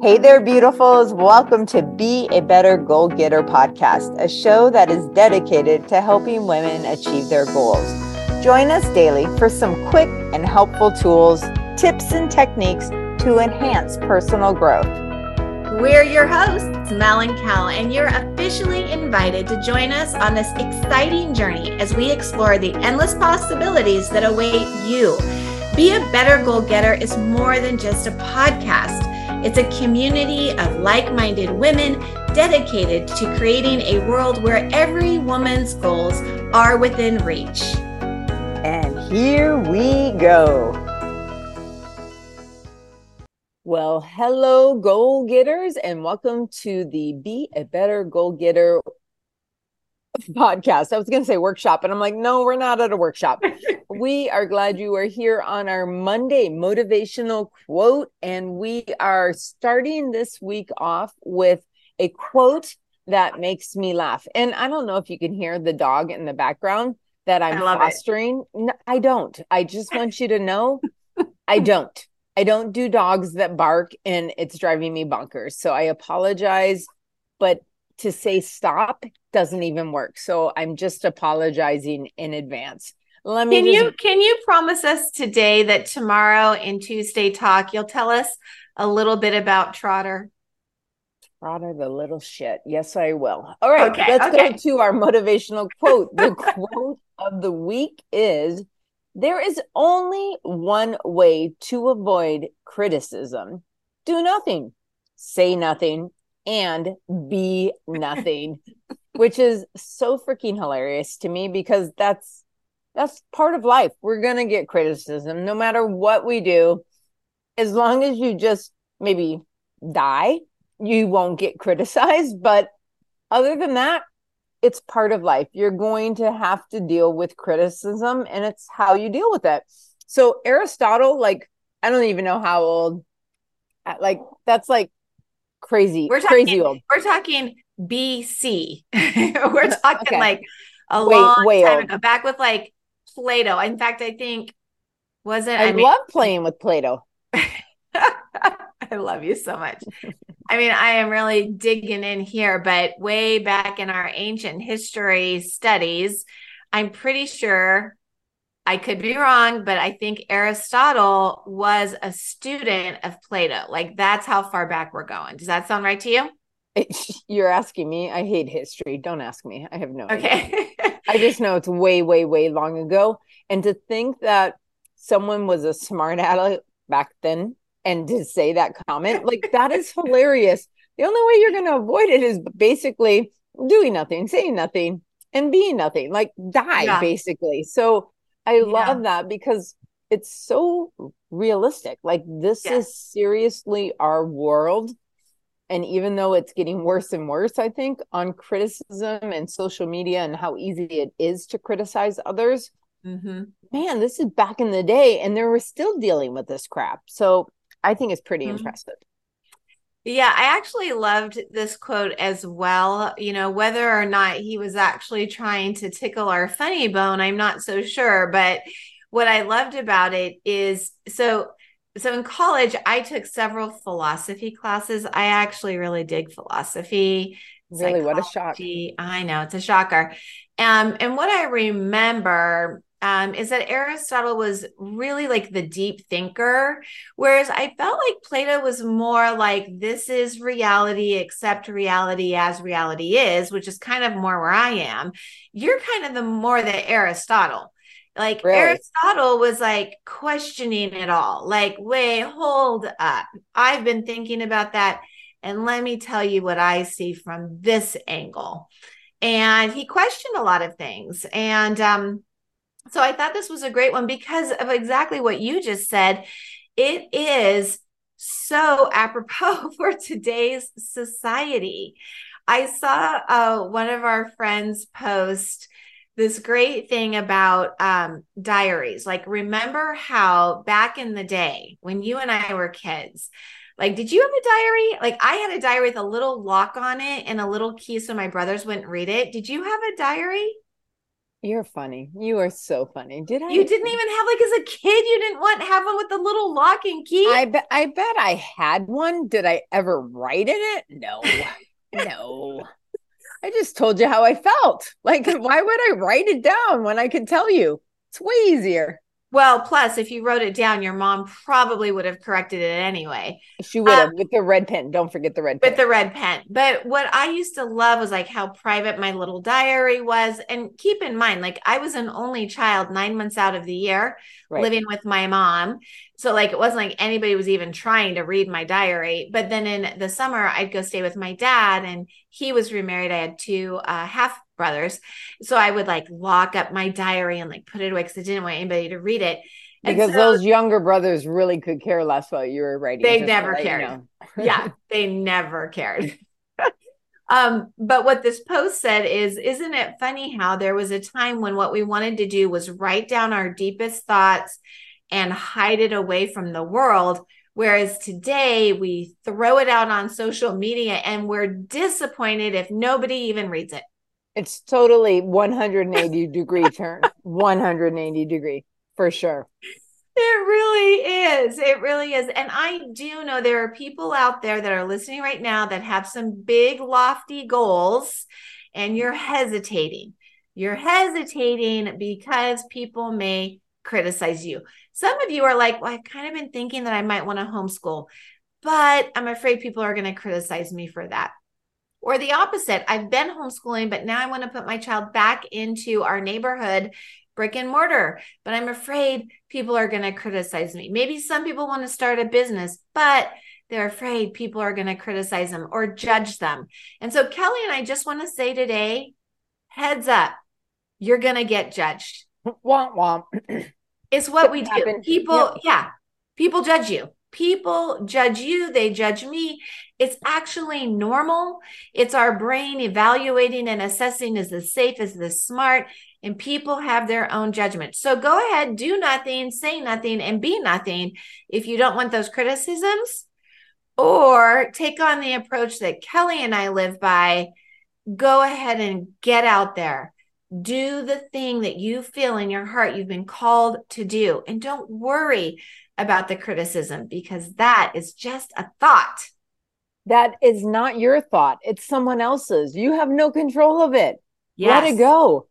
Hey there, beautifuls. Welcome to Be a Better Goal Getter podcast, a show that is dedicated to helping women achieve their goals. Join us daily for some quick and helpful tools, tips, and techniques to enhance personal growth. We're your hosts, Mel and Kel, and you're officially invited to join us on this exciting journey as we explore the endless possibilities that await you. Be a Better Goal Getter is more than just a podcast. It's a community of like minded women dedicated to creating a world where every woman's goals are within reach. And here we go. Well, hello, goal getters, and welcome to the Be a Better Goal Getter podcast. I was going to say workshop, and I'm like, no, we're not at a workshop. we are glad you are here on our Monday motivational quote. And we are starting this week off with a quote that makes me laugh. And I don't know if you can hear the dog in the background that I'm fostering. No, I don't. I just want you to know I don't. I don't do dogs that bark and it's driving me bonkers. So I apologize. But to say stop doesn't even work. So I'm just apologizing in advance. Let me Can just... you can you promise us today that tomorrow in Tuesday talk you'll tell us a little bit about Trotter? Trotter the little shit. Yes, I will. All right, okay, let's okay. go to our motivational quote. The quote of the week is there is only one way to avoid criticism. Do nothing. Say nothing and be nothing, which is so freaking hilarious to me because that's that's part of life. We're going to get criticism no matter what we do. As long as you just maybe die, you won't get criticized, but other than that, it's part of life. You're going to have to deal with criticism and it's how you deal with it. So Aristotle like I don't even know how old uh, like that's like crazy, we're talking, crazy old. We're talking BC. we're talking okay. like a long way time old. ago, back with like Plato. In fact, I think wasn't I, I mean, love playing with Plato. I love you so much. I mean, I am really digging in here, but way back in our ancient history studies, I'm pretty sure I could be wrong, but I think Aristotle was a student of Plato. Like that's how far back we're going. Does that sound right to you? You're asking me. I hate history. Don't ask me. I have no okay. I just know it's way, way, way long ago. And to think that someone was a smart aleck back then and to say that comment, like that is hilarious. The only way you're going to avoid it is basically doing nothing, saying nothing, and being nothing, like die, yeah. basically. So I love yeah. that because it's so realistic. Like this is seriously our world. And even though it's getting worse and worse, I think on criticism and social media and how easy it is to criticize others, mm-hmm. man, this is back in the day and they were still dealing with this crap. So I think it's pretty mm-hmm. impressive. Yeah, I actually loved this quote as well. You know, whether or not he was actually trying to tickle our funny bone, I'm not so sure. But what I loved about it is so so in college I took several philosophy classes. I actually really dig philosophy. Really, what a shock. I know, it's a shocker. Um, and what I remember um, is that Aristotle was really like the deep thinker, whereas I felt like Plato was more like this is reality, accept reality as reality is, which is kind of more where I am. You're kind of the more the Aristotle. Like really? Aristotle was like questioning it all. Like, wait, hold up. I've been thinking about that. And let me tell you what I see from this angle. And he questioned a lot of things. And um, so I thought this was a great one because of exactly what you just said. It is so apropos for today's society. I saw uh, one of our friends post this great thing about um, diaries. Like, remember how back in the day when you and I were kids, like, did you have a diary? Like, I had a diary with a little lock on it and a little key so my brothers wouldn't read it. Did you have a diary? You're funny. You are so funny. Did I? You didn't even have like as a kid. You didn't want have one with the little lock and key. I bet. I bet I had one. Did I ever write in it? No, no. I just told you how I felt. Like, why would I write it down when I could tell you? It's way easier. Well, plus, if you wrote it down, your mom probably would have corrected it anyway. She would have um, with the red pen. Don't forget the red pen. With the red pen. But what I used to love was like how private my little diary was. And keep in mind, like I was an only child nine months out of the year right. living with my mom. So, like, it wasn't like anybody was even trying to read my diary. But then in the summer, I'd go stay with my dad, and he was remarried. I had two uh, half brothers. So I would like lock up my diary and like put it away because I didn't want anybody to read it. And because so, those younger brothers really could care less what you were writing. They never cared. You know. yeah, they never cared. um, but what this post said is, isn't it funny how there was a time when what we wanted to do was write down our deepest thoughts and hide it away from the world? Whereas today we throw it out on social media and we're disappointed if nobody even reads it. It's totally 180 degree turn. 180 degree for sure. It really is. It really is. And I do know there are people out there that are listening right now that have some big, lofty goals, and you're hesitating. You're hesitating because people may criticize you. Some of you are like, well, I've kind of been thinking that I might want to homeschool, but I'm afraid people are going to criticize me for that. Or the opposite, I've been homeschooling, but now I want to put my child back into our neighborhood brick and mortar, but I'm afraid people are going to criticize me. Maybe some people want to start a business, but they're afraid people are going to criticize them or judge them. And so, Kelly and I just want to say today heads up, you're going to get judged. Womp womp. it's what we do. People, yeah, people judge you. People judge you, they judge me. It's actually normal. It's our brain evaluating and assessing is this safe, is this smart? And people have their own judgment. So go ahead, do nothing, say nothing, and be nothing if you don't want those criticisms. Or take on the approach that Kelly and I live by. Go ahead and get out there. Do the thing that you feel in your heart you've been called to do. And don't worry about the criticism because that is just a thought. That is not your thought. It's someone else's. You have no control of it. Yes. Let it go.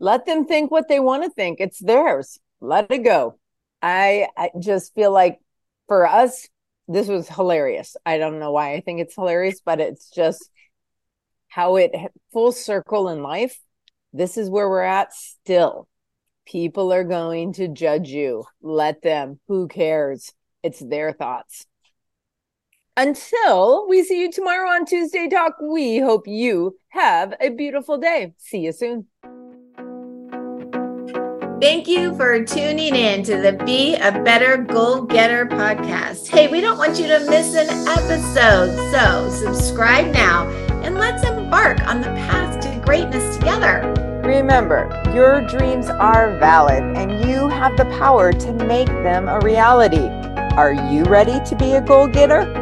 Let them think what they want to think. It's theirs. Let it go. I, I just feel like for us, this was hilarious. I don't know why I think it's hilarious, but it's just how it full circle in life. This is where we're at still. People are going to judge you. Let them. Who cares? It's their thoughts. Until we see you tomorrow on Tuesday Talk, we hope you have a beautiful day. See you soon. Thank you for tuning in to the Be a Better Goal Getter podcast. Hey, we don't want you to miss an episode, so subscribe now and let's embark on the path to greatness together. Remember, your dreams are valid and you have the power to make them a reality. Are you ready to be a goal getter?